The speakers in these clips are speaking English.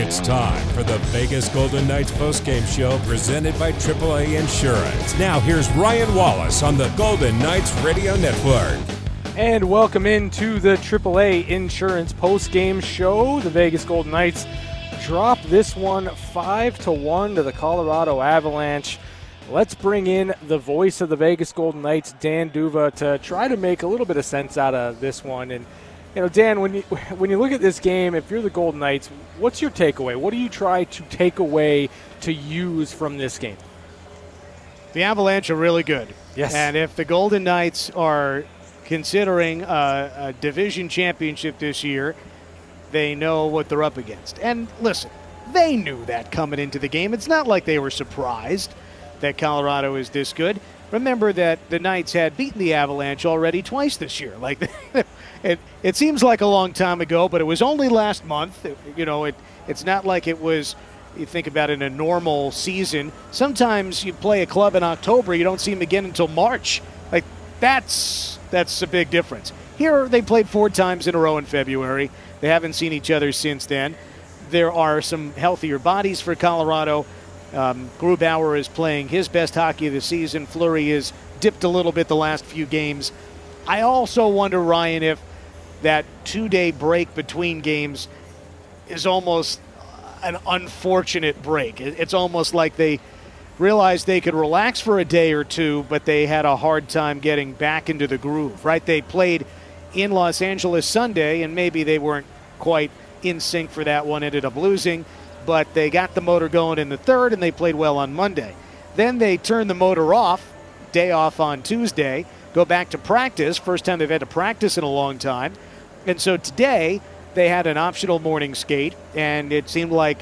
It's time for the Vegas Golden Knights postgame show presented by AAA Insurance. Now, here's Ryan Wallace on the Golden Knights Radio Network. And welcome into the AAA Insurance postgame show. The Vegas Golden Knights drop this one 5 to 1 to the Colorado Avalanche. Let's bring in the voice of the Vegas Golden Knights, Dan D'Uva, to try to make a little bit of sense out of this one. And you know, Dan, when you when you look at this game, if you're the Golden Knights, what's your takeaway? What do you try to take away to use from this game? The Avalanche are really good. Yes. And if the Golden Knights are considering a, a division championship this year, they know what they're up against. And listen, they knew that coming into the game. It's not like they were surprised that Colorado is this good. Remember that the Knights had beaten the Avalanche already twice this year. Like it, it seems like a long time ago, but it was only last month. You know, it, it's not like it was. You think about it in a normal season. Sometimes you play a club in October, you don't see them again until March. Like that's that's a big difference. Here they played four times in a row in February. They haven't seen each other since then. There are some healthier bodies for Colorado. Um, Grubauer is playing his best hockey of the season. Fleury is dipped a little bit the last few games. I also wonder, Ryan, if that two day break between games is almost an unfortunate break. It's almost like they realized they could relax for a day or two, but they had a hard time getting back into the groove, right? They played in Los Angeles Sunday, and maybe they weren't quite in sync for that one, ended up losing, but they got the motor going in the third, and they played well on Monday. Then they turned the motor off, day off on Tuesday, go back to practice, first time they've had to practice in a long time. And so today, they had an optional morning skate, and it seemed like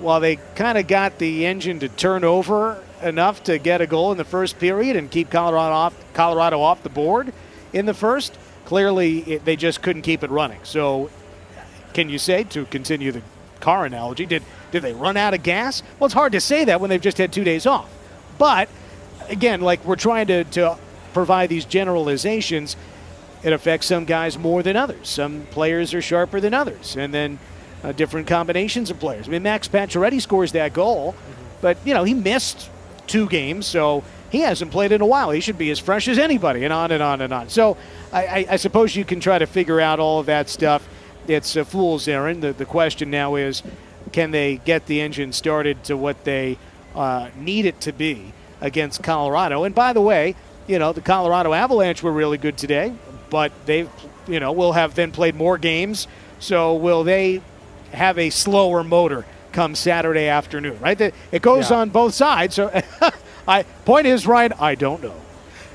while they kind of got the engine to turn over enough to get a goal in the first period and keep Colorado off Colorado off the board in the first, clearly it, they just couldn't keep it running. So, can you say to continue the car analogy, did did they run out of gas? Well, it's hard to say that when they've just had two days off. But again, like we're trying to, to provide these generalizations. It affects some guys more than others. Some players are sharper than others, and then uh, different combinations of players. I mean, Max Pacioretty scores that goal, but you know he missed two games, so he hasn't played in a while. He should be as fresh as anybody, and on and on and on. So I, I, I suppose you can try to figure out all of that stuff. It's a fool's errand. The, the question now is, can they get the engine started to what they uh, need it to be against Colorado? And by the way, you know the Colorado Avalanche were really good today, but they've you know will have then played more games. So will they have a slower motor come Saturday afternoon, right? It goes yeah. on both sides. So, I point is, Ryan, I don't know.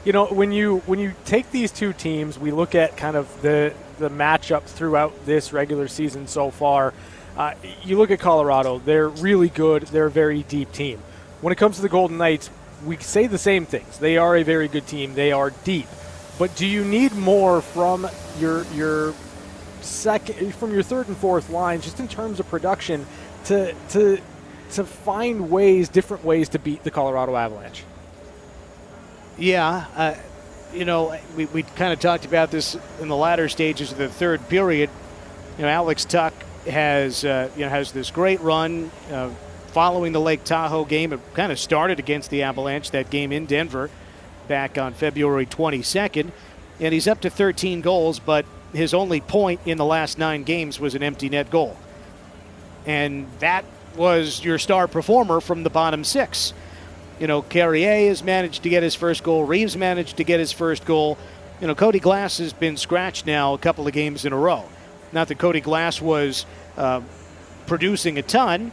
You know, when you when you take these two teams, we look at kind of the the matchups throughout this regular season so far. Uh, you look at Colorado; they're really good. They're a very deep team. When it comes to the Golden Knights, we say the same things. They are a very good team. They are deep. But do you need more from your your second from your third and fourth lines, just in terms of production, to to to find ways, different ways to beat the Colorado Avalanche. Yeah, uh, you know, we, we kind of talked about this in the latter stages of the third period. You know, Alex Tuch has uh, you know has this great run uh, following the Lake Tahoe game. It kind of started against the Avalanche that game in Denver back on February 22nd, and he's up to 13 goals, but his only point in the last nine games was an empty net goal. And that was your star performer from the bottom six. You know, Carrier has managed to get his first goal. Reaves managed to get his first goal. You know, Cody Glass has been scratched now a couple of games in a row. Not that Cody Glass was uh, producing a ton,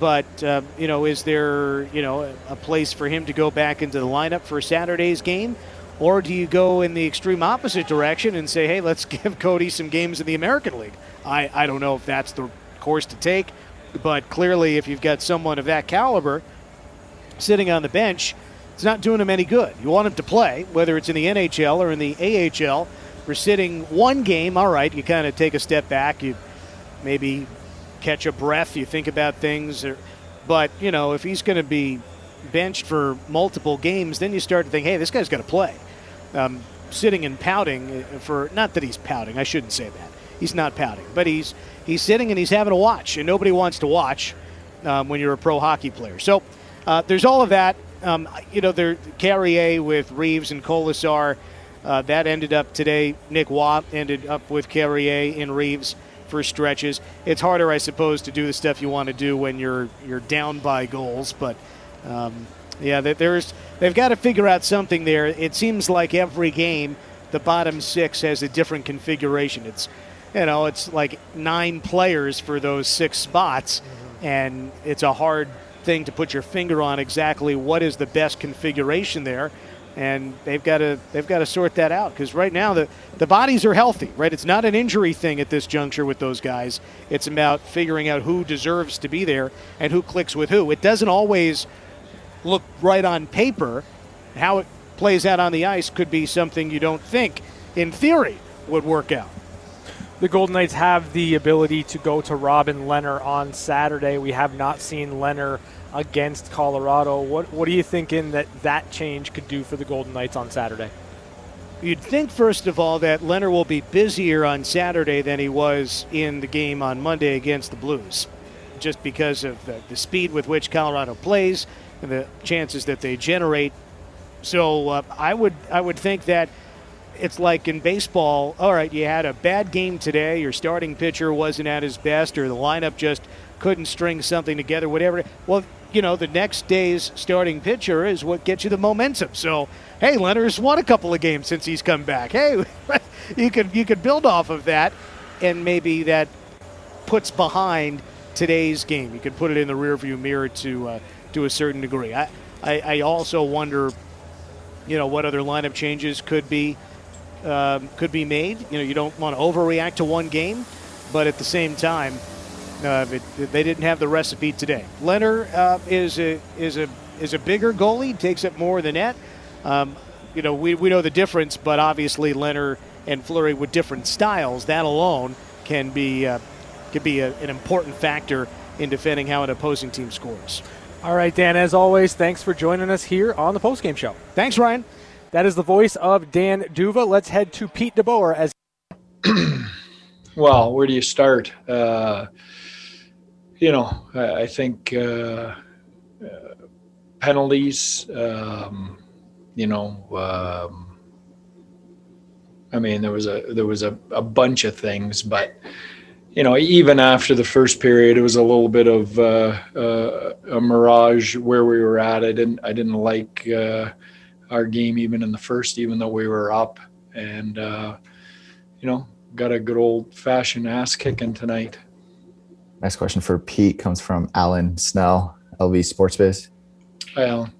but uh, you know, is there you know a place for him to go back into the lineup for Saturday's game? Or do you go in the extreme opposite direction and say, hey, let's give Cody some games in the American League? I, I don't know if that's the course to take, but clearly, if you've got someone of that caliber sitting on the bench, it's not doing him any good. You want him to play, whether it's in the NHL or in the AHL. We're sitting one game, all right, you kind of take a step back, you maybe catch a breath, you think about things. Or, but, you know, if he's going to be benched for multiple games, then you start to think, hey, this guy's got to play um, sitting and pouting for not that he's pouting. I shouldn't say that. he's not pouting, but he's he's sitting and he's having a watch, and nobody wants to watch um, when you're a pro hockey player. So uh, there's all of that. Um, you know, there Carrier with Reaves and Kolesar. Uh, that ended up today. Nick Watt ended up with Carrier and Reaves for stretches. It's harder, I suppose, to do the stuff you want to do when you're you're down by goals. But um, yeah, there's they've got to figure out something there. It seems like every game, the bottom six has a different configuration. It's you know, it's like nine players for those six spots, mm-hmm. and it's a hard thing to put your finger on exactly what is the best configuration there and they've got to they've got to sort that out because right now the the bodies are healthy, right? It's not an injury thing at this juncture with those guys. It's about figuring out who deserves to be there and who clicks with who. It doesn't always look right on paper. How it plays out on the ice could be something you don't think, in theory, would work out. The Golden Knights have the ability to go to Robin Lehner on Saturday. We have not seen Lehner against Colorado. What what are you thinking that that change could do for the Golden Knights on Saturday? You'd think, first of all, that Lehner will be busier on Saturday than he was in the game on Monday against the Blues, just because of the, the speed with which Colorado plays and the chances that they generate. So uh, I would I would think that it's like in baseball. All right, you had a bad game today. Your starting pitcher wasn't at his best, or the lineup just couldn't string something together. Whatever. Well, you know, the next day's starting pitcher is what gets you the momentum. So, hey, Lehner's won a couple of games since he's come back. Hey, you could you could build off of that, and maybe that puts behind today's game. You could put it in the rearview mirror to uh, to a certain degree. I, I, I also wonder, you know, what other lineup changes could be um, could be made. You know, you don't want to overreact to one game, but at the same time uh, it, they didn't have the recipe today. Lehner uh, is a is a is a bigger goalie, takes up more of the net. Um, you know, we, we know the difference, but obviously Lehner and Fleury with different styles, that alone can be uh, can be a, an important factor in defending how an opposing team scores. All right, Dan. As always, thanks for joining us here on the postgame show. Thanks, Ryan. That is the voice of Dan D'Uva. Let's head to Pete DeBoer as. well, where do you start? Uh, you know, I, I think uh, uh, penalties. Um, you know, um, I mean, there was a there was a, a bunch of things, but you know, even after the first period, it was a little bit of uh, uh, a mirage where we were at. I didn't I didn't like uh, our game even in the first, even though we were up, and uh, you know, got a good old fashioned ass kicking tonight. Next question for Pete comes from Alan Snell, LV Sports Biz. Hi, Alan.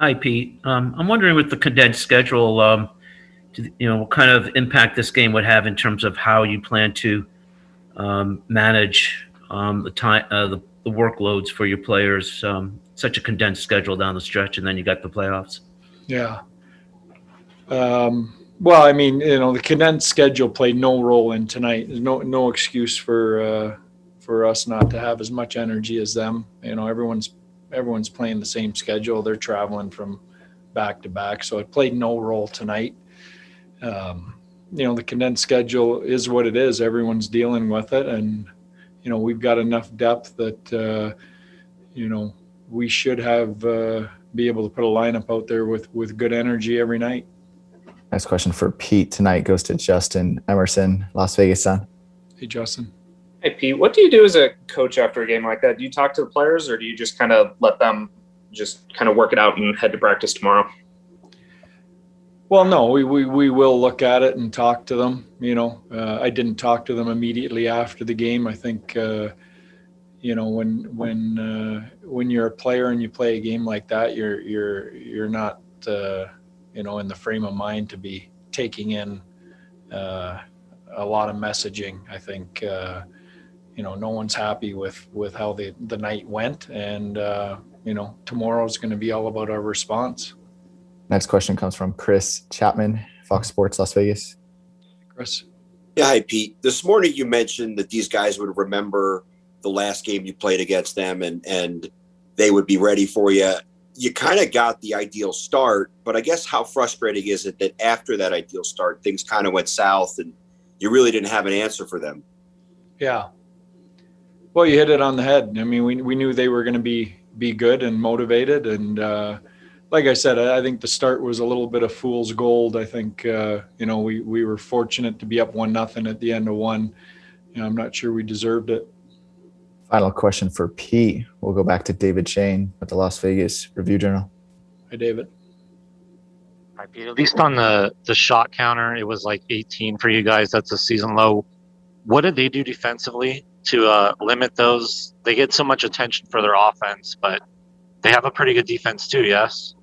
Hi, Pete. Um, I'm wondering with the condensed schedule, um, you know, what kind of impact this game would have in terms of how you plan to um, manage um, the time, uh, the, the, workloads for your players. Um, such a condensed schedule down the stretch, and then you got the playoffs. Yeah. Um, well, I mean, you know, the condensed schedule played no role in tonight. There's no no excuse for. Uh, for us not to have as much energy as them. You know, everyone's everyone's playing the same schedule. They're traveling from back to back, so it played no role tonight. Um, you know, the condensed schedule is what it is. Everyone's dealing with it, and you know, we've got enough depth that uh, you know we should have uh, be able to put a lineup out there with with good energy every night. Next question for Pete tonight goes to Justin Emerson, Las Vegas Sun. Hey, Justin. Hey Pete, what do you do as a coach after a game like that? Do you talk to the players, or do you just kind of let them just kind of work it out and head to practice tomorrow? Well, no, we, we, we will look at it and talk to them. You know, uh, I didn't talk to them immediately after the game. I think, uh, you know, when when uh, when you're a player and you play a game like that, you're you're you're not uh, you know in the frame of mind to be taking in uh, a lot of messaging. I think uh, you know, no one's happy with with how the the night went, and uh, you know, tomorrow is going to be all about our response. Next question comes from Chris Chapman, Fox Sports Las Vegas. Chris. Yeah, hi Pete. This morning you mentioned that these guys would remember the last game you played against them, and and they would be ready for you. You kind of got the ideal start, but I guess how frustrating is it that after that ideal start, things kind of went south and you really didn't have an answer for them. Yeah. Well, you hit it on the head. I mean, we, we knew they were going to be be good and motivated, and uh, like I said, I, think the start was a little bit of fool's gold. I think uh, you know we we were fortunate to be up one nothing at the end of one. You know, I'm not sure we deserved it. Final question for Pete. We'll go back to David Schoen at the Las Vegas Review Journal. Hi, David. Hi, Pete. At least on the the shot counter, it was like 18 for you guys. That's a season low. What did they do defensively to uh, limit those? They get so much attention for their offense, but they have a pretty good defense too. Yes.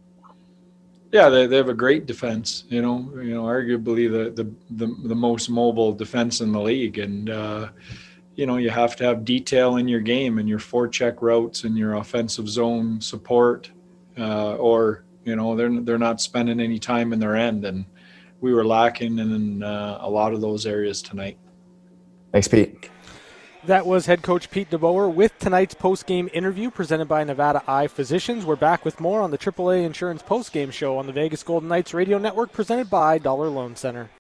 Yeah, they, they have a great defense. You know, you know, arguably the the the, the most mobile defense in the league, and uh, you know you have to have detail in your game and your forecheck routes and your offensive zone support, uh, or you know they're they're not spending any time in their end, and we were lacking in uh, a lot of those areas tonight. Thanks, Pete. That was head coach Pete DeBoer with tonight's post-game interview presented by Nevada Eye Physicians. We're back with more on the AAA Insurance post-game show on the Vegas Golden Knights radio network presented by Dollar Loan Center.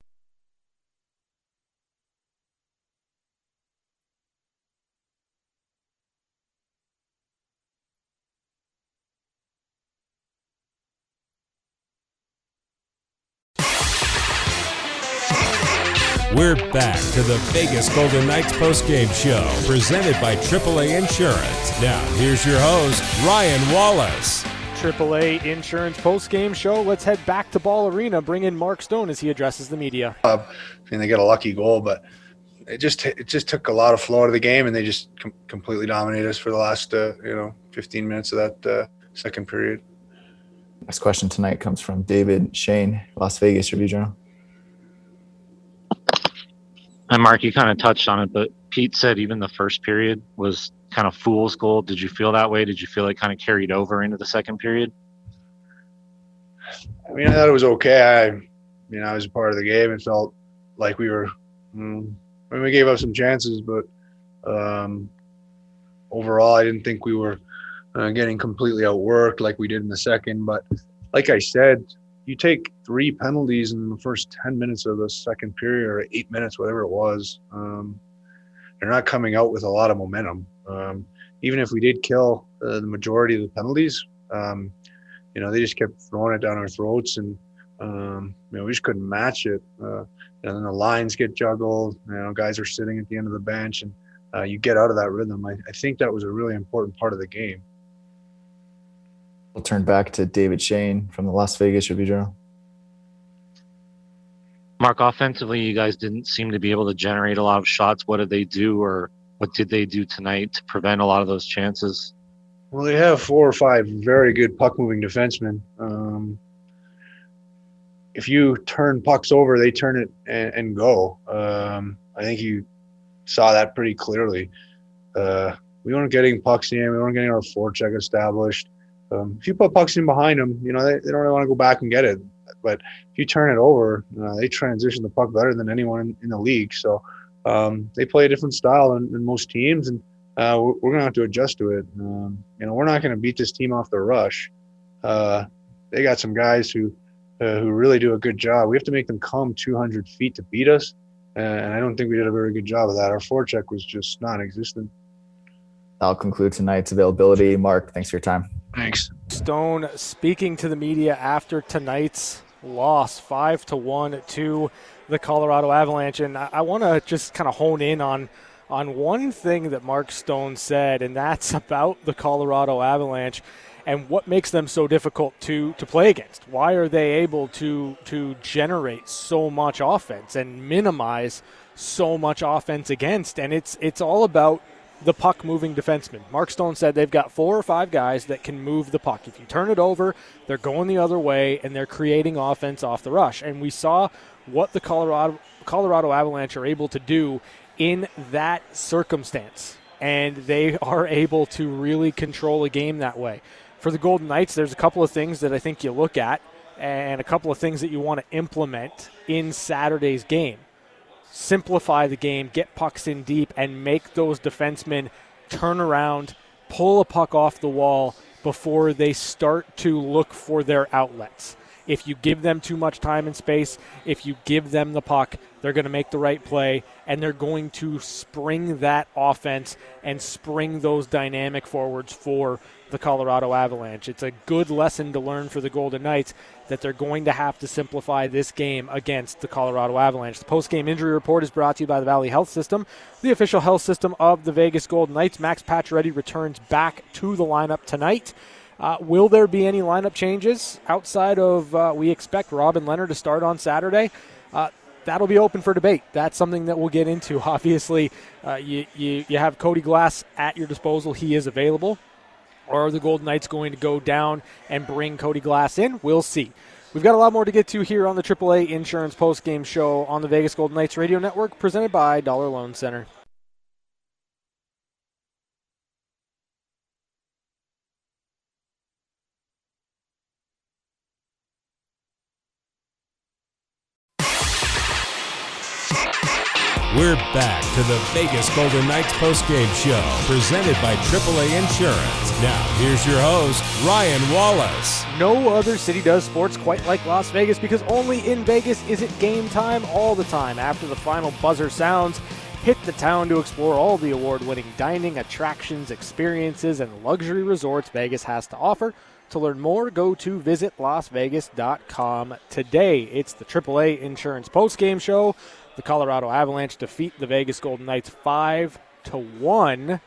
To the Vegas Golden Knights postgame show presented by AAA Insurance. Now, here's your host, Ryan Wallace. AAA Insurance postgame show. Let's head back to Ball Arena. Bring in Mark Stone as he addresses the media. Uh, I mean, they get a lucky goal, but it just it just took a lot of flow out of the game, and they just com- completely dominated us for the last uh, you know 15 minutes of that uh, second period. Next question tonight comes from David Schoen, Las Vegas Review Journal. And Mark, you kind of touched on it, but Pete said even the first period was kind of fool's gold. Did you feel that way? Did you feel it kind of carried over into the second period? I mean, I thought it was okay. I, you know, I was a part of the game and felt like we were. Mm, I mean, we gave up some chances, but um, overall, I didn't think we were uh, getting completely outworked like we did in the second. But like I said, you take three penalties in the first 10 minutes of the second period or eight minutes, whatever it was, um, they're not coming out with a lot of momentum. Um, even if we did kill uh, the majority of the penalties, um, you know, they just kept throwing it down our throats and, um, you know, we just couldn't match it. Uh, and then the lines get juggled, you know, guys are sitting at the end of the bench and uh, you get out of that rhythm. I, I think that was a really important part of the game. We'll turn back to David Schoen from the Las Vegas Review Journal. Mark, offensively, you guys didn't seem to be able to generate a lot of shots. What did they do, or what did they do tonight to prevent a lot of those chances? Well, they have four or five very good puck moving defensemen. Um, if you turn pucks over, they turn it and, and go. Um, I think you saw that pretty clearly. Uh, we weren't getting pucks in. We weren't getting our forecheck established. Um, if you put pucks in behind them, you know they, they don't really want to go back and get it. But if you turn it over, uh, they transition the puck better than anyone in, in the league. So um, they play a different style than, than most teams, and uh, we're, we're going to have to adjust to it. Um, you know, we're not going to beat this team off the rush. Uh, they got some guys who uh, who really do a good job. We have to make them come 200 feet to beat us, and I don't think we did a very good job of that. Our forecheck was just non-existent. I'll conclude tonight's availability. Mark, thanks for your time. Thanks. Stone speaking to the media after tonight's loss, five to one to the Colorado Avalanche, and I, I want to just kind of hone in on on one thing that Mark Stone said, and that's about the Colorado Avalanche and what makes them so difficult to to play against. Why are they able to to generate so much offense and minimize so much offense against? And it's it's all about the puck moving defenseman. Mark Stone said they've got four or five guys that can move the puck. If you turn it over, they're going the other way and they're creating offense off the rush. And we saw what the Colorado Colorado Avalanche are able to do in that circumstance. And they are able to really control a game that way. For the Golden Knights, there's a couple of things that I think you look at and a couple of things that you want to implement in Saturday's game simplify the game, get pucks in deep, and make those defensemen turn around, pull a puck off the wall before they start to look for their outlets. If you give them too much time and space, if you give them the puck, they're going to make the right play and they're going to spring that offense and spring those dynamic forwards for the Colorado Avalanche. It's a good lesson to learn for the Golden Knights that they're going to have to simplify this game against the Colorado Avalanche. The post-game injury report is brought to you by the Valley Health System, the official health system of the Vegas Golden Knights. Max Pacioretty returns back to the lineup tonight. Uh, will there be any lineup changes outside of uh, we expect Robin Lehner to start on Saturday? Uh, that'll be open for debate. That's something that we'll get into. Obviously, uh, you, you, you have Cody Glass at your disposal. He is available. Are the Golden Knights going to go down and bring Cody Glass in? We'll see. We've got a lot more to get to here on the AAA Insurance Post Game Show on the Vegas Golden Knights Radio Network, presented by Dollar Loan Center. Back to the Vegas Golden Knights postgame show, presented by AAA Insurance. Now, here's your host, Ryan Wallace. No other city does sports quite like Las Vegas because only in Vegas is it game time all the time. After the final buzzer sounds, hit the town to explore all the award winning dining, attractions, experiences, and luxury resorts Vegas has to offer. To learn more, go to visitlasvegas.com today. It's the AAA Insurance postgame show. The Colorado Avalanche defeat the Vegas Golden Knights 5 to 1.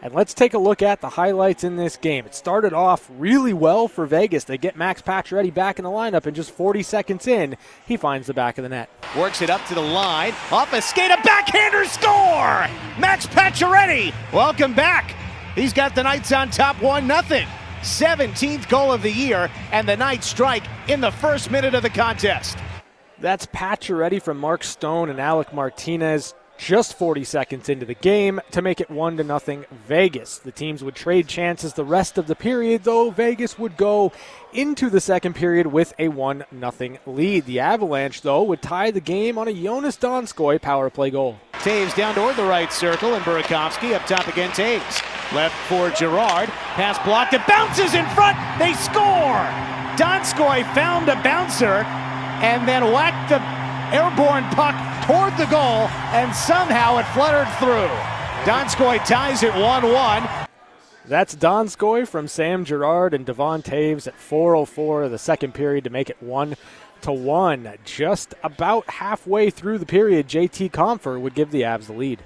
And let's take a look at the highlights in this game. It started off really well for Vegas. They get Max Pacioretty back in the lineup, and just 40 seconds in, he finds the back of the net. Works it up to the line. Off a skate, a backhander score! Max Pacioretty, welcome back. He's got the Knights on top 1 nothing. 17th goal of the year, and the Knights strike in the first minute of the contest. That's Pacioretty from Mark Stone and Alec Martinez just 40 seconds into the game to make it 1 to nothing Vegas. The teams would trade chances the rest of the period though Vegas would go into the second period with a 1 nothing lead. The Avalanche though would tie the game on a Joonas Donskoi power play goal. Toews down toward the right circle and Burakovsky up top again Toews. Left for Girard. Pass blocked. It bounces in front. They score. Donskoi found a bouncer and then whacked the airborne puck toward the goal, and somehow it fluttered through. Donskoi ties it 1 1. That's Donskoi from Sam Girard and Devon Toews at 4:04 of the second period to make it one to one. Just about halfway through the period, JT Compher would give the Avs the lead.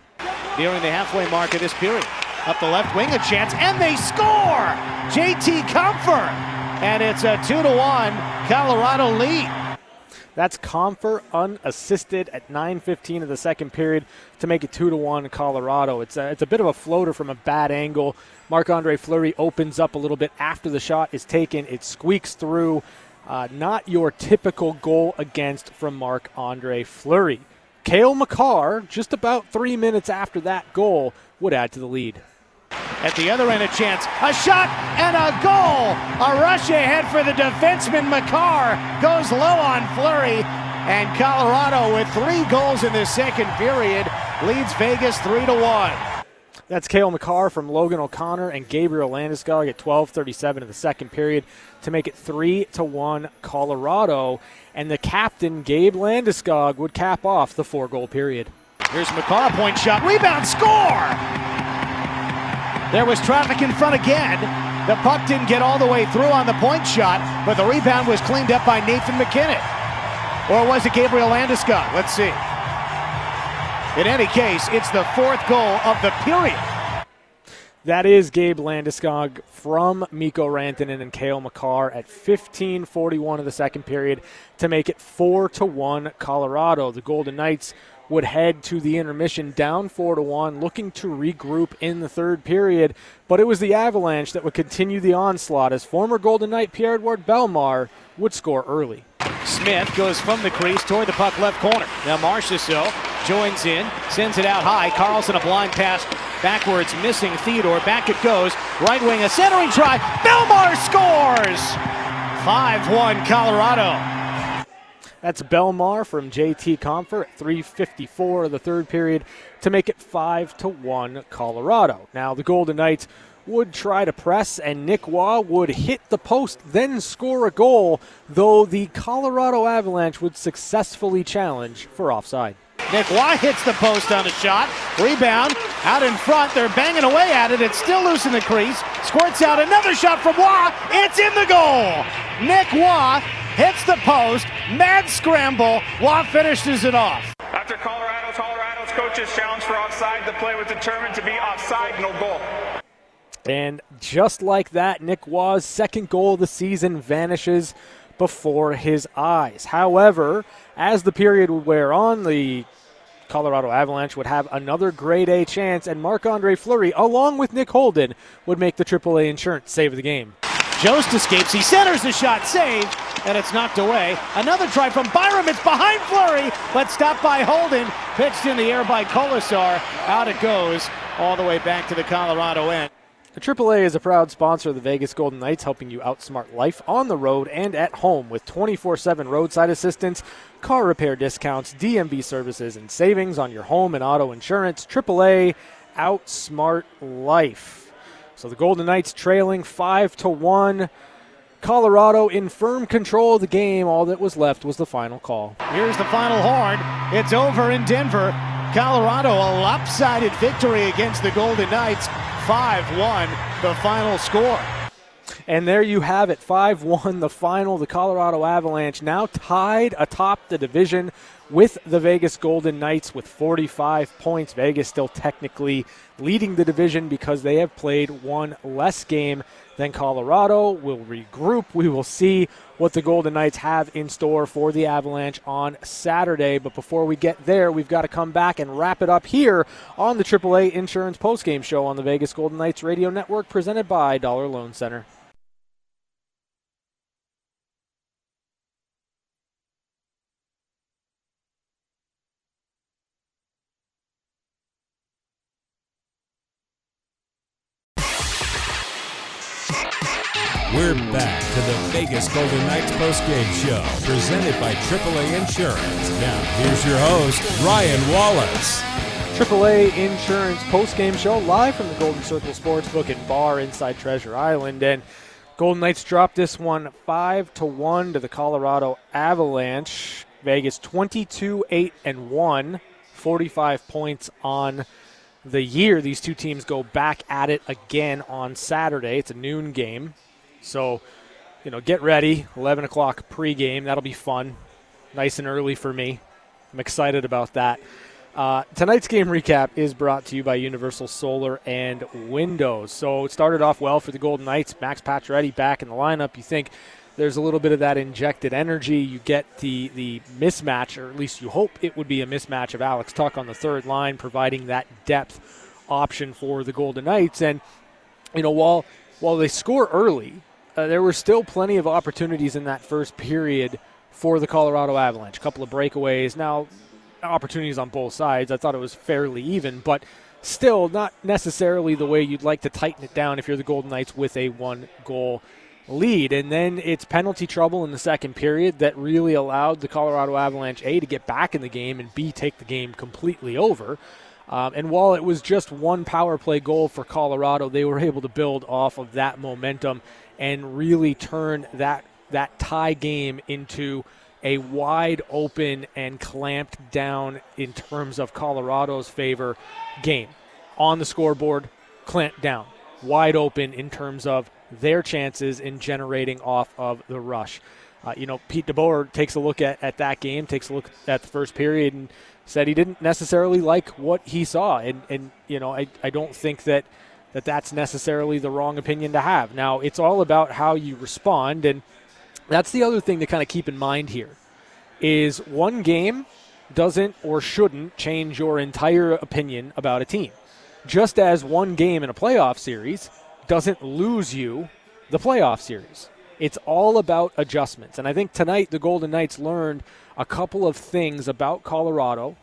Nearing the halfway mark of this period, up the left wing, a chance, and they score. JT Compher, and it's a two to one Colorado lead. That's Compher unassisted at 9:15 of the second period to make it two to one Colorado. It's a, it's a bit of a floater from a bad angle. Marc Andre Fleury opens up a little bit after the shot is taken. It squeaks through. Uh, not your typical goal against from Marc Andre Fleury. Cale Makar, just about three minutes after that goal, would add to the lead. At the other end, a chance. A shot and a goal. A rush ahead for the defenseman. Makar goes low on Fleury. And Colorado, with three goals in the second period, leads Vegas 3 to 1. That's Cale Makar from Logan O'Connor and Gabriel Landeskog at 12:37 in the second period to make it three to one Colorado. And the captain Gabe Landeskog would cap off the four-goal period. Here's Makar, point shot, rebound, score! There was traffic in front again. The puck didn't get all the way through on the point shot, but the rebound was cleaned up by Nathan MacKinnon. Or was it Gabriel Landeskog? Let's see. In any case, it's the fourth goal of the period. That is Gabe Landeskog from Mikko Rantanen and Cale Makar at 15:41 of the second period to make it four to one Colorado. The Golden Knights would head to the intermission down 4 to 1, looking to regroup in the third period. But it was the Avalanche that would continue the onslaught as former Golden Knight Pierre Edouard Bellemare would score early. Smith goes from the crease toward the puck left corner. Now Marchessault joins in, sends it out high. Karlsson a blind pass backwards, missing Theodore. Back it goes. Right wing, a centering try. Bellemare scores! 5 1 Colorado. That's Bellemare from JT Compher at 3:54 of the third period to make it five to one Colorado. Now the Golden Knights would try to press, and Nick Waugh would hit the post, then score a goal. Though the Colorado Avalanche would successfully challenge for offside. Nick Waugh hits the post on a shot. Rebound out in front. They're banging away at it. It's still loose in the crease. Squirts out another shot from Waugh. It's in the goal. Nick Waugh hits the post. Mad scramble. Waugh finishes it off. After Colorado, Colorado's coaches challenged for offside. The play was determined to be offside, no goal. And just like that, Nick Waugh's second goal of the season vanishes before his eyes. However, as the period would wear on, the Colorado Avalanche would have another grade A chance, and Marc Andre Fleury, along with Nick Holden, would make the AAA insurance save of the game. Jost escapes. He centers the shot, saved, and it's knocked away. Another try from Byram. It's behind Fleury, but stopped by Holden. Pitched in the air by Kolesar. Out it goes, all the way back to the Colorado end. The AAA is a proud sponsor of the Vegas Golden Knights, helping you outsmart life on the road and at home with 24 7 roadside assistance, car repair discounts, DMV services, and savings on your home and auto insurance. AAA, outsmart life. So the Golden Knights trailing 5 to 1. Colorado in firm control of the game. All that was left was the final call. Here's the final horn. It's over in Denver. Colorado, a lopsided victory against the Golden Knights. 5 1, the final score. And there you have it 5 1, the final. The Colorado Avalanche now tied atop the division with the Vegas Golden Knights with 45 points. Vegas still technically leading the division because they have played one less game than Colorado. We'll regroup. We will see what the Golden Knights have in store for the Avalanche on Saturday. But before we get there, we've got to come back and wrap it up here on the AAA Insurance Postgame Show on the Vegas Golden Knights Radio Network presented by Dollar Loan Center. To the Vegas Golden Knights postgame show, presented by AAA Insurance. Now, here's your host, Ryan Wallace. AAA Insurance postgame show live from the Golden Circle Sportsbook and Bar inside Treasure Island. And Golden Knights dropped this one 5 to 1 to the Colorado Avalanche. Vegas 22 8 and 1, 45 points on the year. These two teams go back at it again on Saturday. It's a noon game. So, you know, get ready. 11 o'clock pregame. That'll be fun. Nice and early for me. I'm excited about that. Uh, tonight's game recap is brought to you by Universal Solar and Windows. So it started off well for the Golden Knights. Max Pacioretty back in the lineup. You think there's a little bit of that injected energy. You get the the mismatch, or at least you hope it would be a mismatch of Alex Tuch on the third line, providing that depth option for the Golden Knights. And you know, while while they score early, uh, there were still plenty of opportunities in that first period for the Colorado Avalanche. A couple of breakaways. Now, opportunities on both sides. I thought it was fairly even, but still not necessarily the way you'd like to tighten it down if you're the Golden Knights with a one goal lead. And then it's penalty trouble in the second period that really allowed the Colorado Avalanche A to get back in the game and B take the game completely over. Um, and while it was just one power play goal for Colorado, they were able to build off of that momentum and really turn that that tie game into a wide open and clamped down in terms of Colorado's favor game. On the scoreboard, clamped down. Wide open in terms of their chances in generating off of the rush. Uh, you know, Pete DeBoer takes a look at, at that game, takes a look at the first period, and said he didn't necessarily like what he saw. And, and you know, I, I don't think that, that that's necessarily the wrong opinion to have. Now, it's all about how you respond, and that's the other thing to kind of keep in mind here is one game doesn't or shouldn't change your entire opinion about a team. Just as one game in a playoff series doesn't lose you the playoff series. It's all about adjustments. And I think tonight the Golden Knights learned a couple of things about Colorado.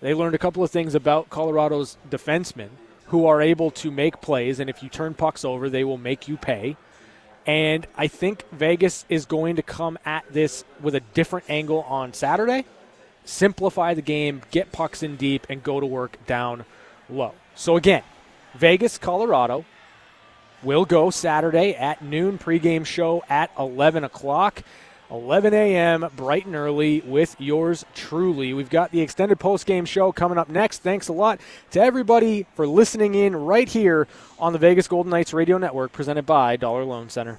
They learned a couple of things about Colorado's defensemen who are able to make plays, and if you turn pucks over, they will make you pay. And I think Vegas is going to come at this with a different angle on Saturday. Simplify the game, get pucks in deep, and go to work down low. So, again, Vegas, Colorado will go Saturday at noon, pregame show at 11 o'clock. 11 a.m. bright and early with yours truly. We've got the extended post-game show coming up next. Thanks a lot to everybody for listening in right here on the Vegas Golden Knights Radio Network presented by Dollar Loan Center.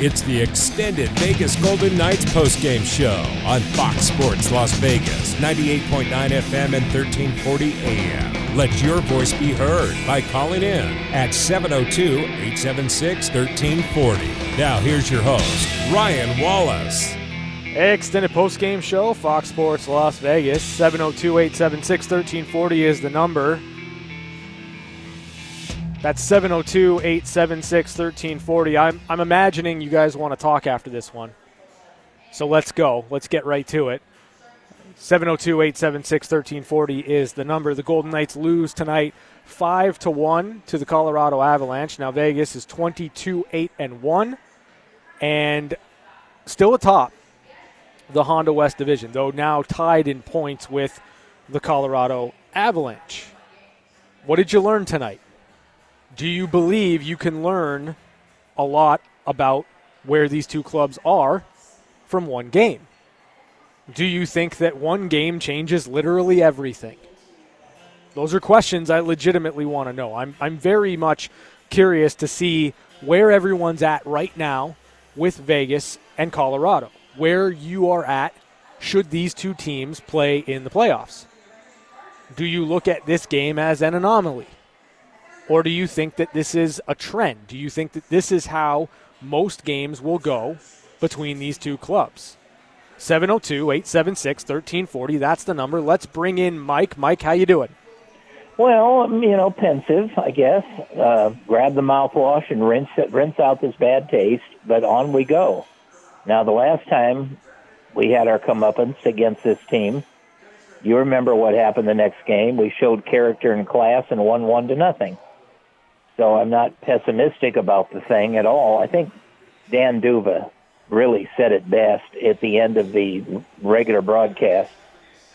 It's the extended Vegas Golden Knights postgame show on Fox Sports Las Vegas, 98.9 FM and 1340 AM. Let your voice be heard by calling in at 702 876 1340. Now, here's your host, Ryan Wallace. Extended post-game show, Fox Sports Las Vegas. 702-876-1340 is the number. That's 702 876 1340. I'm, I'm imagining you guys want to talk after this one. So let's go. Let's get right to it. 702 876 1340 is the number. The Golden Knights lose tonight 5 to 1 to the Colorado Avalanche. Now Vegas is 22 8 and 1 and still atop the Honda West division, though now tied in points with the Colorado Avalanche. What did you learn tonight? Do you believe you can learn a lot about where these two clubs are from one game? Do you think that one game changes literally everything? Those are questions I legitimately want to know. I'm, I'm very much curious to see where everyone's at right now with Vegas and Colorado, where you are at should these two teams play in the playoffs. Do you look at this game as an anomaly? Or do you think that this is a trend? Do you think that this is how most games will go between these two clubs? 702 876 1340. That's the number. Let's bring in Mike. Mike, how you doing? Well, you know, pensive, I guess. Uh, grab the mouthwash and rinse it, rinse out this bad taste, but on we go. Now, the last time we had our comeuppance against this team, you remember what happened the next game. We showed character and class and won one to nothing. So I'm not pessimistic about the thing at all. I think Dan D'Uva really said it best at the end of the regular broadcast.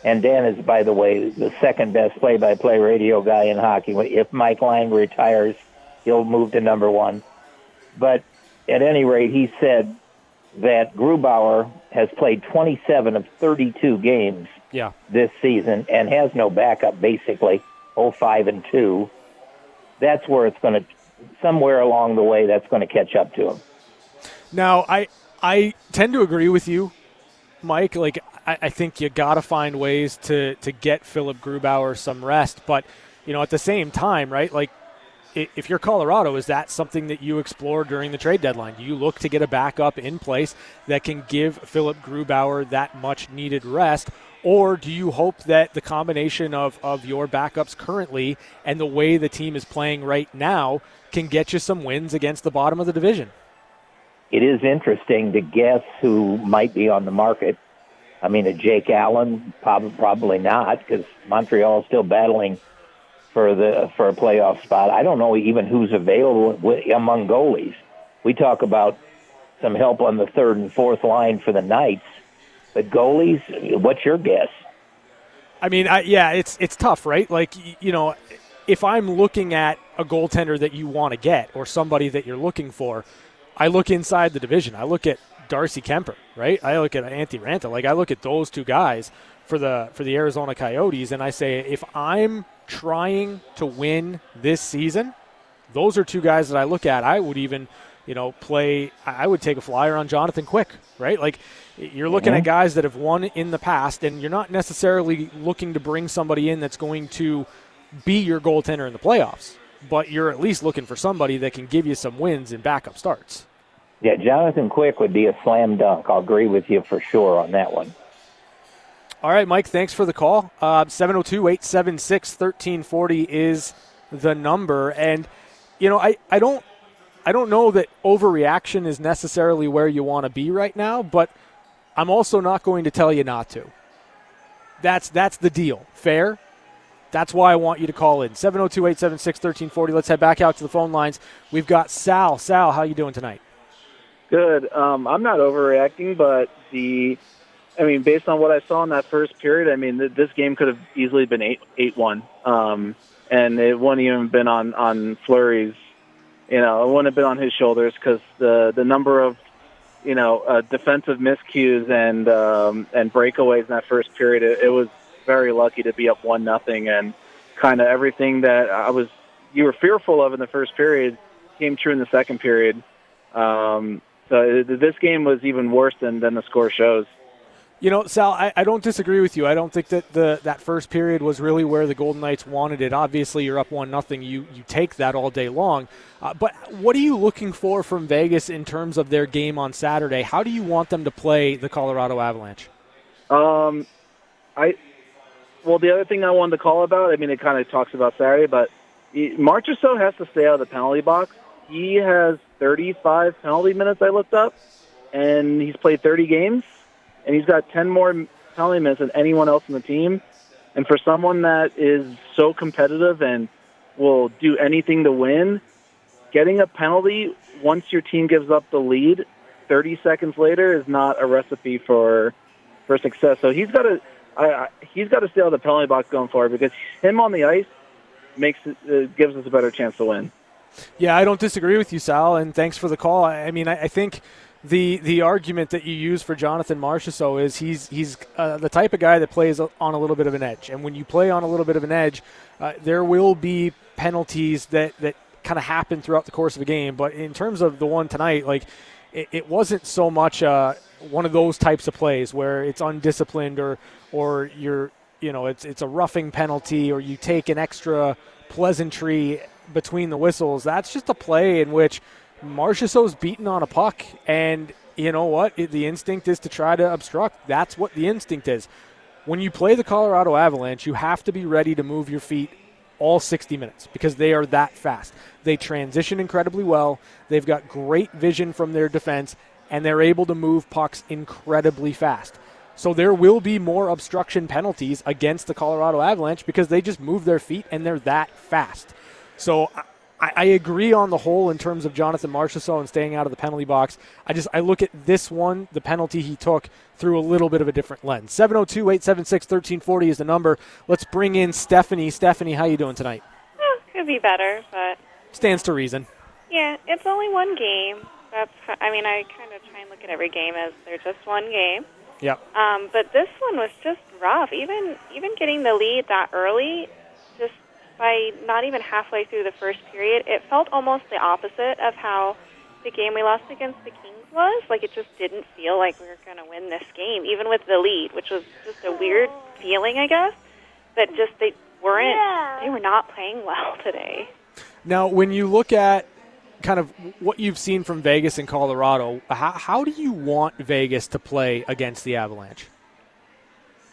And Dan is, by the way, the second best play-by-play radio guy in hockey. If Mike Lange retires, he'll move to number one. But at any rate, he said that Grubauer has played 27 of 32 games yeah. this season and has no backup, basically, 05 and 2 that's where it's going to somewhere along the way that's going to catch up to him. Now, I I tend to agree with you, Mike. Like I, I think you got to find ways to to get Philip Grubauer some rest, but you know at the same time, right? Like if you're Colorado, is that something that you explore during the trade deadline? Do you look to get a backup in place that can give Philip Grubauer that much needed rest? Or do you hope that the combination of, of your backups currently and the way the team is playing right now can get you some wins against the bottom of the division? It is interesting to guess who might be on the market. I mean, a Jake Allen, probably not, because Montreal is still battling for the for a playoff spot. I don't know even who's available among goalies. We talk about some help on the third and fourth line for the Knights. But goalies, what's your guess? I mean, I, yeah, it's it's tough, right? Like you know, if I'm looking at a goaltender that you want to get or somebody that you're looking for, I look inside the division. I look at Darcy Kuemper, right? I look at Antti Raanta. Like I look at those two guys for the for the Arizona Coyotes, and I say if I'm trying to win this season, those are two guys that I look at. I would even, you know, play. I would take a flyer on Jonathan Quick, right? Like you're looking mm-hmm. at guys that have won in the past, and you're not necessarily looking to bring somebody in that's going to be your goaltender in the playoffs. but you're at least looking for somebody that can give you some wins and backup starts. Yeah, Jonathan Quick would be a slam dunk. I'll agree with you for sure on that one. All right, Mike, thanks for the call. Uh, 702 876 1340 is the number. And, you know, I, I don't. I don't know that overreaction is necessarily where you want to be right now, but I'm also not going to tell you not to. That's that's the deal. Fair? That's why I want you to call in. 702-876-1340. Let's head back out to the phone lines. We've got Sal. Sal, how you doing tonight? Good. Um, I'm not overreacting, but the, I mean, based on what I saw in that first period, I mean, th- this game could have easily been eight eight one, um, and it wouldn't even have been on on Fleury's, you know, it wouldn't have been on his shoulders because the the number of, you know, uh, defensive miscues and um, and breakaways in that first period, it, it was very lucky to be up one nothing, and kind of everything that I was you were fearful of in the first period came true in the second period. Um, so this game was even worse than, than the score shows. You know, Sal, I, I don't disagree with you. I don't think that the that first period was really where the Golden Knights wanted it. Obviously, you're up one nothing. You you take that all day long. Uh, but what are you looking for from Vegas in terms of their game on Saturday? How do you want them to play the Colorado Avalanche? Um, I well, the other thing I wanted to call about. I mean, it kind of talks about Saturday, but Marchessault has to stay out of the penalty box. He has 35 penalty minutes. I looked up, and he's played 30 games, and he's got 10 more penalty minutes than anyone else in the team. And for someone that is so competitive and will do anything to win, getting a penalty once your team gives up the lead 30 seconds later is not a recipe for for success. So he's got to I, he's got to stay out of the penalty box going forward because him on the ice makes uh, gives us a better chance to win. Yeah, I don't disagree with you, Sal, and thanks for the call. I, I mean, I, I, think the the argument that you use for Jonathan Marchessault is he's he's uh, the type of guy that plays on a little bit of an edge, and when you play on a little bit of an edge, uh, there will be penalties that that kind of happen throughout the course of a game. But in terms of the one tonight, like it, it wasn't so much uh, one of those types of plays where it's undisciplined or or you're you know it's it's a roughing penalty or you take an extra pleasantry between the whistles. That's just a play in which Marchessault's beaten on a puck, and you know what? It, the instinct is to try to obstruct. That's what the instinct is. When you play the Colorado Avalanche, you have to be ready to move your feet all 60 minutes because they are that fast. They transition incredibly well. They've got great vision from their defense, and they're able to move pucks incredibly fast. So there will be more obstruction penalties against the Colorado Avalanche because they just move their feet and they're that fast. So I, I agree on the whole in terms of Jonathan Marchessault and staying out of the penalty box. I just I look at this one, the penalty he took, through a little bit of a different lens. 702-876-1340 is the number. Let's bring in Stephanie. Stephanie, how you doing tonight? Oh, could be better, but stands to reason. Yeah, it's only one game. That's I mean, I kind of try and look at every game as they're just one game. Yep. Um, but this one was just rough. Even even getting the lead that early, by not even halfway through the first period, it felt almost the opposite of how the game we lost against the Kings was. Like it just didn't feel like we were going to win this game, even with the lead, which was just a weird feeling, I guess. That just they weren't, yeah. they were not playing well today. Now, when you look at kind of what you've seen from Vegas and Colorado, how, how do you want Vegas to play against the Avalanche?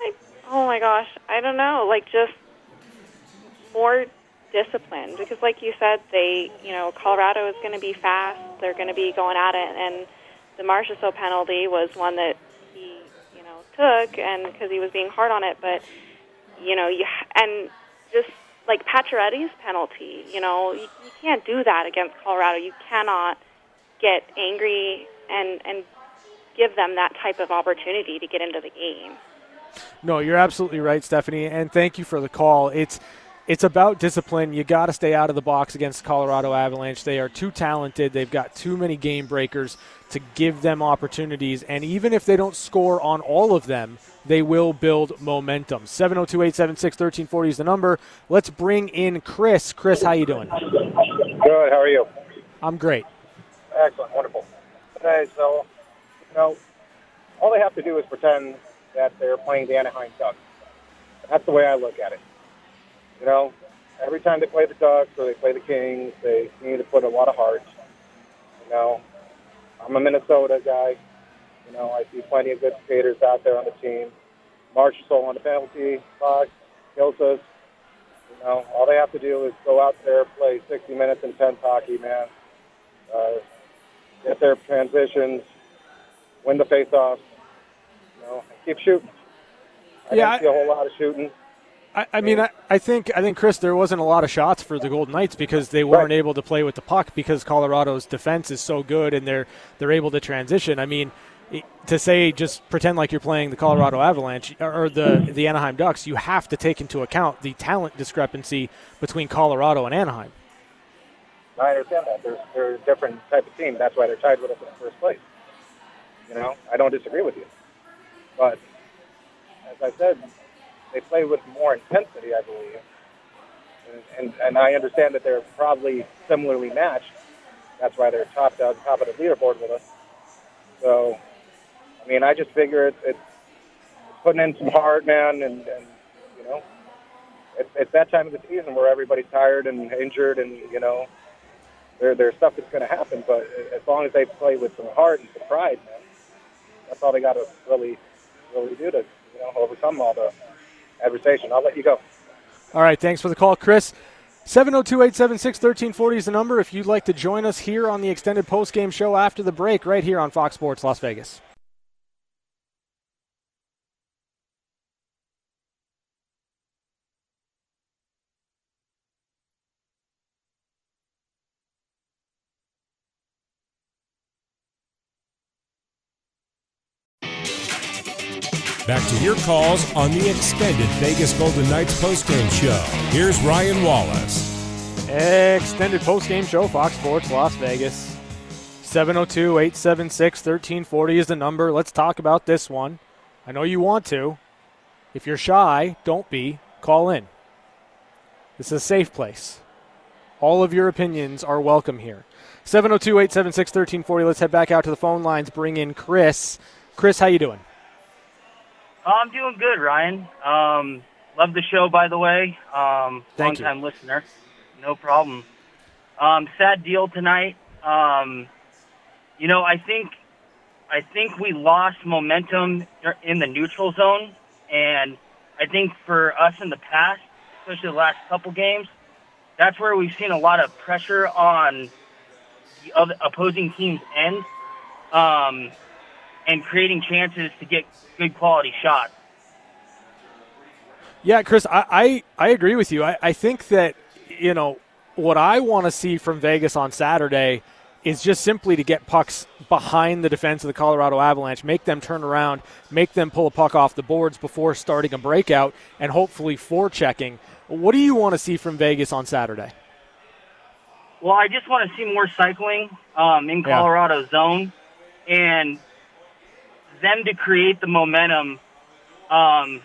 I, oh my gosh, I don't know. Like just more disciplined because, like you said, they, you know, Colorado is going to be fast. They're going to be going at it, and the Marchessault penalty was one that he, you know, took, and because he was being hard on it. But you know, you and just like Pacioretty's penalty, you know, you, you can't do that against Colorado. You cannot get angry and and give them that type of opportunity to get into the game. No, you're absolutely right, Stephanie, and thank you for the call. It's it's about discipline. You got to stay out of the box against Colorado Avalanche. They are too talented. They've got too many game breakers to give them opportunities. And even if they don't score on all of them, they will build momentum. 702-876-1340 is the number. Let's bring in Chris. Chris, how you doing? Good. How are you? I'm great. Excellent. Wonderful. Okay, so, you know, all they have to do is pretend that they're playing the Anaheim Ducks. That's the way I look at it. You know, every time they play the Ducks or they play the Kings, they need to put a lot of heart. You know, I'm a Minnesota guy. You know, I see plenty of good skaters out there on the team. Marshall on the penalty box kills us. You know, all they have to do is go out there, play 60 minutes intense hockey, man. Uh, get their transitions, win the face-offs. You know, and keep shooting. I Yeah, didn't see a whole lot of shooting. I, I mean, I, I think I think Chris, there wasn't a lot of shots for the Golden Knights because they weren't able to play with the puck because Colorado's defense is so good and they're they're able to transition. I mean, to say just pretend like you're playing the Colorado Avalanche or or the the Anaheim Ducks, you have to take into account the talent discrepancy between Colorado and Anaheim. I understand that. They're, they're a different type of team. That's why they're tied with us in the first place. You know, I don't disagree with you. But as I said, they play with more intensity, I believe. And, and, and I understand that they're probably similarly matched. That's why they're top down, top of the leaderboard with us. So, I mean, I just figure it's, it's putting in some heart, man, and, and you know, it's, it's that time of the season where everybody's tired and injured, and you know, there, there's stuff that's going to happen. But as long as they play with some heart and some pride, man, that's all they got to really, really do to you know overcome all the adversation. I'll let you go. All right, thanks for the call, Chris. 702-876-1340 is the number if you'd like to join us here on the extended post-game show after the break right here on Fox Sports Las Vegas. Back to your calls on the extended Vegas Golden Knights postgame show. Here's Ryan Wallace. Extended post-game show, Fox Sports Las Vegas. 702-876-1340 is the number. Let's talk about this one. I know you want to. If you're shy, don't be. Call in. This is a safe place. All of your opinions are welcome here. 702-876-1340. Let's head back out to the phone lines. Bring in Chris. Chris, how you doing? Oh, I'm doing good, Ryan. Um, love the show, by the way. Um, Thank long-time listener. No problem. Um, sad deal tonight. Um, you know, I think I think we lost momentum in the neutral zone, and I think for us in the past, especially the last couple games, that's where we've seen a lot of pressure on the other opposing team's end, um, and creating chances to get good quality shots. Yeah, Chris, I, I, I agree with you. I, I think that, you know, what I want to see from Vegas on Saturday is just simply to get pucks behind the defense of the Colorado Avalanche, make them turn around, make them pull a puck off the boards before starting a breakout, and hopefully forechecking. What do you want to see from Vegas on Saturday? Well, I just want to see more cycling um, in Yeah. Colorado zone, and them to create the momentum um,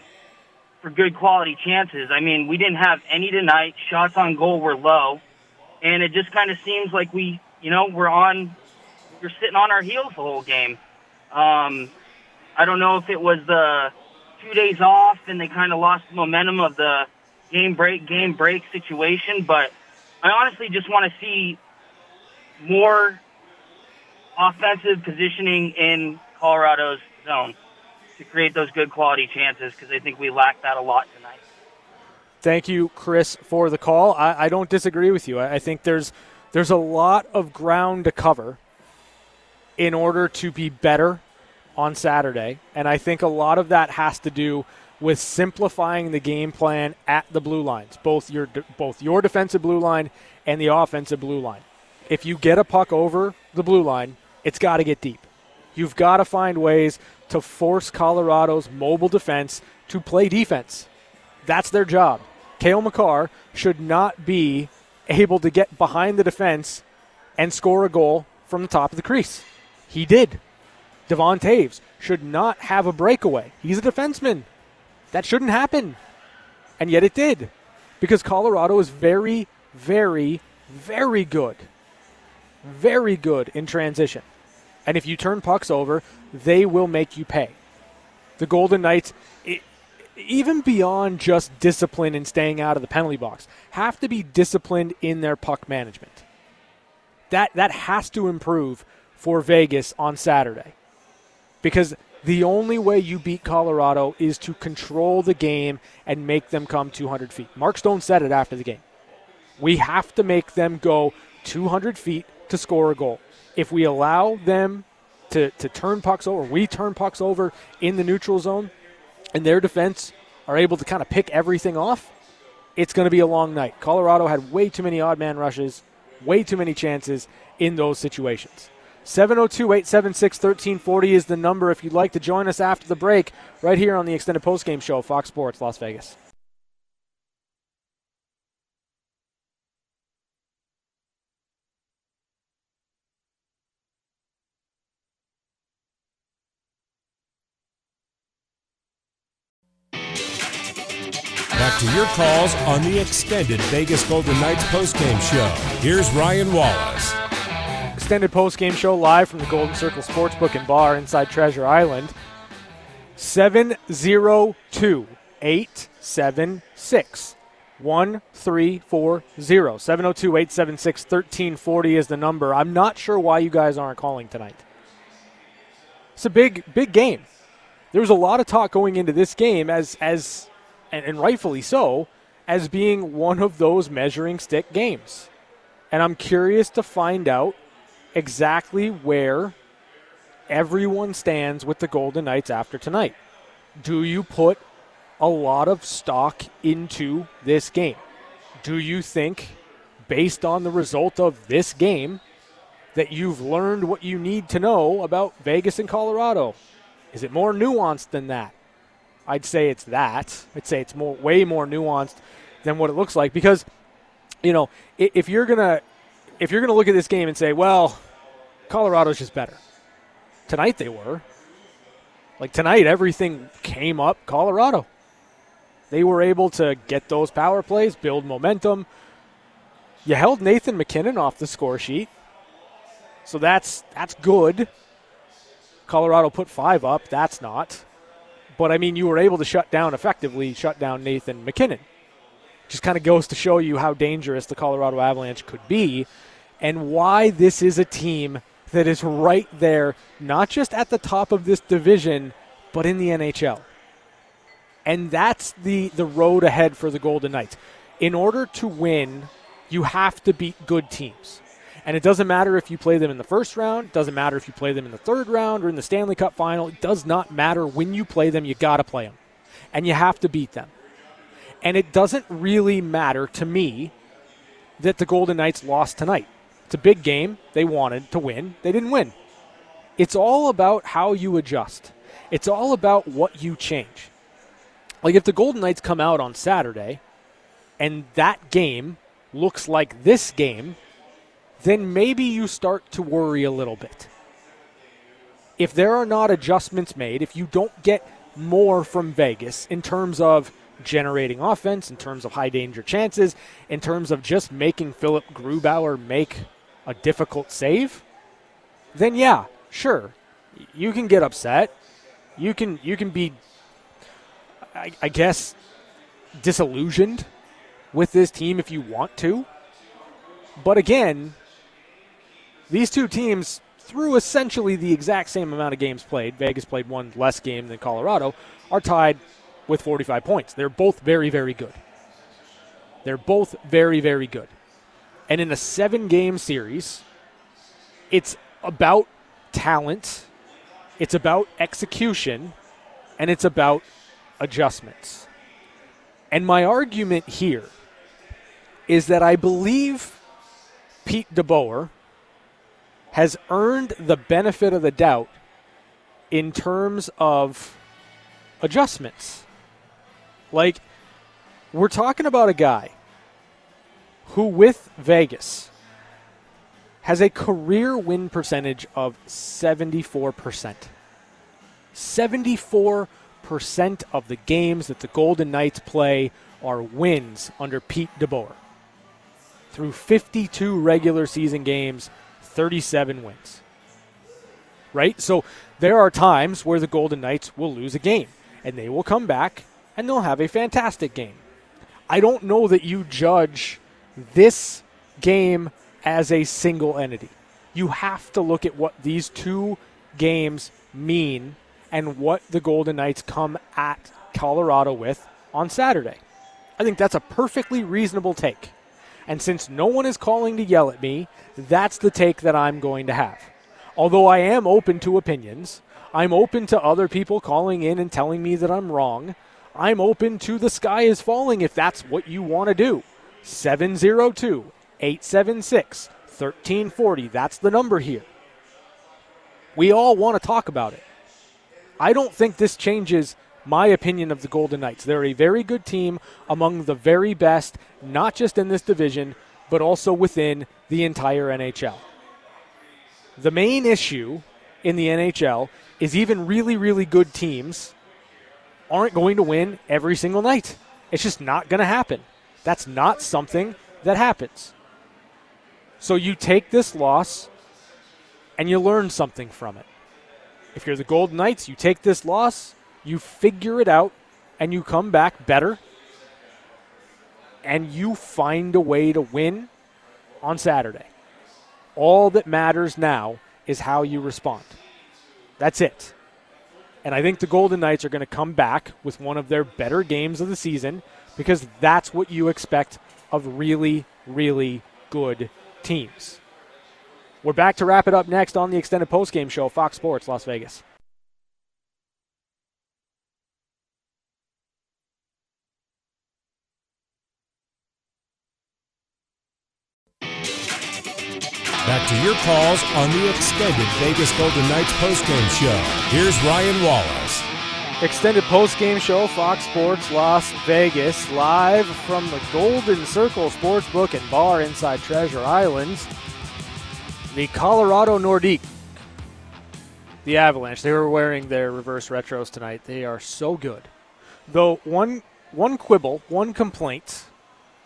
for good quality chances. I mean, we didn't have any tonight. Shots on goal were low, and it just kind of seems like we, you know, we're on, we're sitting on our heels the whole game. Um, I don't know if it was the two days off and they kind of lost the momentum of the game break, game break situation, but I honestly just want to see more offensive positioning in Colorado's zone to create those good quality chances because I think we lack that a lot tonight. Thank you, Chris, for the call. I, I don't disagree with you. I, I think there's there's a lot of ground to cover in order to be better on Saturday, and I think a lot of that has to do with simplifying the game plan at the blue lines, both your both your defensive blue line and the offensive blue line. If you get a puck over the blue line, it's got to get deep. You've got to find ways to force Colorado's mobile defense to play defense. That's their job. Cale Makar should not be able to get behind the defense and score a goal from the top of the crease. He did. Devon Toews should not have a breakaway. He's a defenseman. That shouldn't happen. And yet it did. Because Colorado is very, very, very good. Very good in transition. And if you turn pucks over, they will make you pay. The Golden Knights, it, even beyond just discipline and staying out of the penalty box, have to be disciplined in their puck management. That that has to improve for Vegas on Saturday. Because the only way you beat Colorado is to control the game and make them come 200 feet. Mark Stone said it after the game. We have to make them go 200 feet to score a goal. If we allow them to, to turn pucks over, we turn pucks over in the neutral zone, and their defense are able to kind of pick everything off, it's going to be a long night. Colorado had way too many odd man rushes, way too many chances in those situations. 702 876 1340 is the number if you'd like to join us after the break, right here on the extended postgame show, Fox Sports Las Vegas. To your calls on the extended Vegas Golden Knights postgame show. Here's Ryan Wallace. Extended postgame show live from the Golden Circle Sportsbook and Bar inside Treasure Island. 702 876 1340. 702 876 1340 is the number. I'm not sure why you guys aren't calling tonight. It's a big, big game. There was a lot of talk going into this game as, as and, and rightfully so, as being one of those measuring stick games. And I'm curious to find out exactly where everyone stands with the Golden Knights after tonight. Do you put a lot of stock into this game? Do you think, based on the result of this game, that you've learned what you need to know about Vegas and Colorado? Is it more nuanced than that? I'd say it's that. I'd say it's more, way more nuanced than what it looks like because, you know, if you're gonna, if you're gonna look at this game and say, well, Colorado's just better. Tonight they were. Like tonight, everything came up Colorado. They were able to get those power plays, build momentum. You held Nathan MacKinnon off the score sheet. So that's that's good. Colorado put five up. That's not. But I mean, you were able to shut down effectively, shut down Nathan MacKinnon. Just kind of goes to show you how dangerous the Colorado Avalanche could be and why this is a team that is right there, not just at the top of this division, but in the NHL. And that's the, the road ahead for the Golden Knights. In order to win, you have to beat good teams. And it doesn't matter if you play them in the first round, doesn't matter if you play them in the third round or in the Stanley Cup final. It does not matter when you play them, you got to play them. And you have to beat them. And it doesn't really matter to me that the Golden Knights lost tonight. It's a big game. They wanted to win, they didn't win. It's all about how you adjust, it's all about what you change. Like if the Golden Knights come out on Saturday and that game looks like this game, then maybe you start to worry a little bit. If there are not adjustments made, if you don't get more from Vegas in terms of generating offense, in terms of high danger chances, in terms of just making Philipp Grubauer make a difficult save, then yeah, sure, you can get upset. You can you can be, I, I guess, disillusioned with this team if you want to. But again, these two teams, through essentially the exact same amount of games played, Vegas played one less game than Colorado, are tied with 45 points. They're both very, very good. They're both very, very good. And in a seven game series, it's about talent, it's about execution, and it's about adjustments. And my argument here is that I believe Pete DeBoer has earned the benefit of the doubt in terms of adjustments. Like, we're talking about a guy who, with Vegas, has a career win percentage of 74%. 74% of the games that the Golden Knights play are wins under Pete DeBoer. Through 52 regular season games, 37 wins. Right? So there are times where the Golden Knights will lose a game and they will come back and they'll have a fantastic game. I don't know that you judge this game as a single entity. You have to look at what these two games mean and what the Golden Knights come at Colorado with on Saturday. I think that's a perfectly reasonable take. And since no one is calling to yell at me, that's the take that I'm going to have. Although I am open to opinions, I'm open to other people calling in and telling me that I'm wrong. I'm open to the sky is falling if that's what you want to do. 702 876 1340. That's the number here. We all want to talk about it. I don't think this changes my opinion of the Golden Knights. They're a very good team among the very best, not just in this division, but also within the entire NHL. The main issue in the NHL is even really, really good teams aren't going to win every single night. It's just not going to happen. That's not something that happens. So you take this loss and you learn something from it. If you're the Golden Knights, you take this loss, you figure it out, and you come back better, and you find a way to win on Saturday. All that matters now is how you respond. That's it. And I think the Golden Knights are going to come back with one of their better games of the season because that's what you expect of really, really good teams. We're back to wrap it up next on the extended postgame show, Fox Sports Las Vegas. To your calls on the extended Vegas Golden Knights postgame show. Here's Ryan Wallace. Extended postgame show, Fox Sports Las Vegas, live from the Golden Circle Sportsbook and Bar inside Treasure Island. The Colorado Nordique, the Avalanche, they were wearing their reverse retros tonight. They are so good. Though one one quibble, one complaint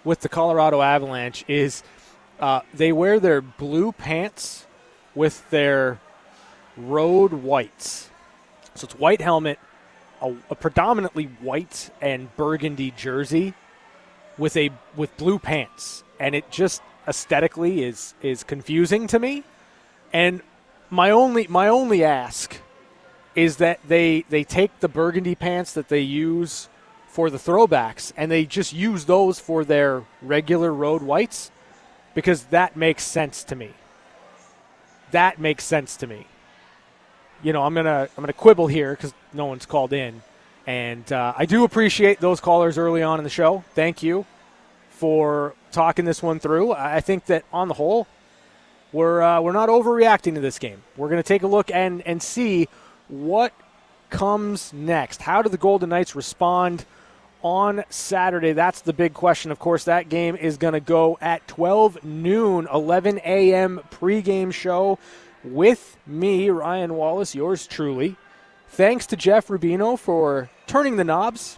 with the Colorado Avalanche is uh, they wear their blue pants with their road whites. So it's white helmet, a, a, predominantly white and burgundy jersey with a with blue pants, and it just aesthetically is is confusing to me. And my only my only ask is that they they take the burgundy pants that they use for the throwbacks and they just use those for their regular road whites because that makes sense to me. That makes sense to me. You know, I'm gonna I'm gonna quibble here because no one's called in, and uh, I do appreciate those callers early on in the show. Thank you for talking this one through. I think that on the whole, we're uh, we're not overreacting to this game. We're gonna take a look and and see what comes next. How do the Golden Knights respond? On Saturday? That's the big question. Of course, that game is going to go at 12 noon, 11 a.m. pregame show with me, Ryan Wallace, yours truly. Thanks to Jeff Rubino for turning the knobs,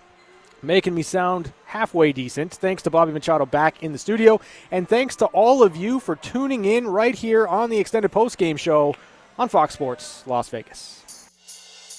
making me sound halfway decent. Thanks to Bobby Machado back in the studio. And thanks to all of you for tuning in right here on the extended postgame show on Fox Sports Las Vegas.